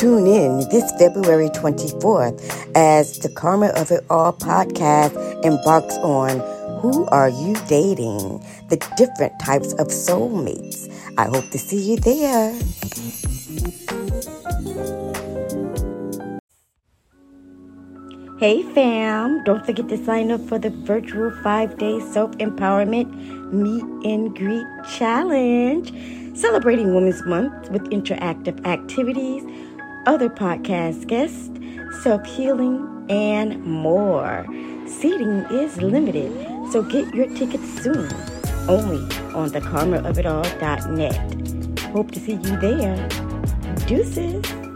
Tune in this February 24th as the Karma of It All podcast embarks on Who Are You Dating? The different types of soulmates. I hope to see you there. Hey fam, don't forget to sign up for the virtual five day self empowerment meet and greet challenge, celebrating Women's Month with interactive activities, other podcast guests, self healing, and more. Seating is limited, so get your tickets soon, only on the thekarmaofitall.net. Hope to see you there. Deuces.